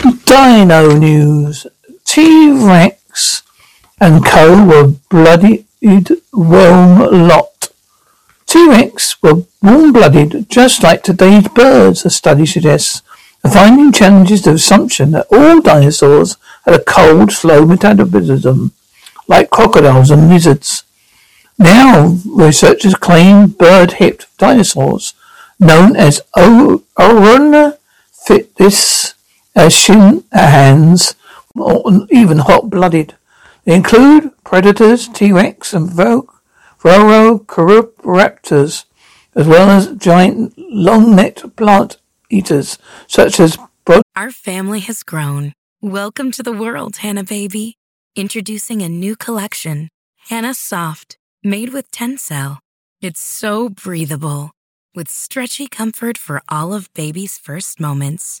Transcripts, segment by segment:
Dino News. T-Rex and co were bloodied warm lot. T-Rex were warm-blooded just like today's birds, a study suggests. The finding challenges the assumption that all dinosaurs had a cold, slow metabolism, like crocodiles and lizards. Now, researchers claim bird-hipped dinosaurs, known as Orona as shin hands, or even hot-blooded. They include predators, T-Rex and Velociraptors, as well as giant long-necked plant eaters, such as bro- Our family has grown. Welcome to the world, Hanna Baby. Introducing a new collection, Hanna Soft, made with Tencel. It's so breathable, with stretchy comfort for all of baby's first moments.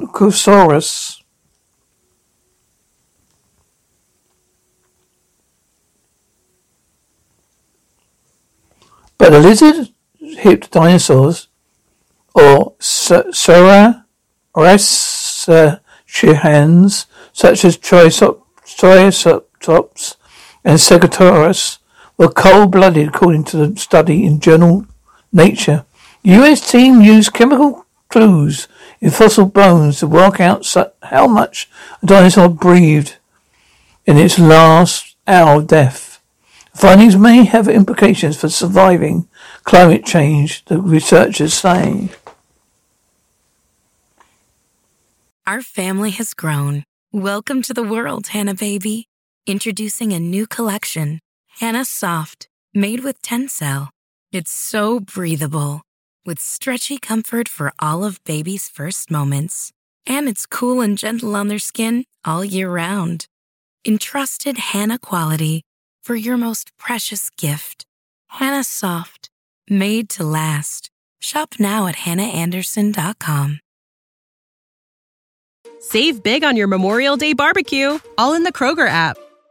Brontosaurus. But the lizard-hipped dinosaurs, or Saurischians, such as Triceratops and Stegosaurus, were cold-blooded according to the study in journal Nature. US team used chemical clues in fossil bones to work out how much a dinosaur breathed in its last hour of death. Findings may have implications for surviving climate change, the researchers say. Our family has grown. Welcome to the world, Hanna Baby. Introducing a new collection, Hanna Soft, made with Tencel. It's so breathable, with stretchy comfort for all of baby's first moments. And it's cool and gentle on their skin all year round. Entrusted Hanna quality for your most precious gift. Hanna Soft, made to last. Shop now at hannaandersson.com. Save big on your Memorial Day barbecue, all in the Kroger app.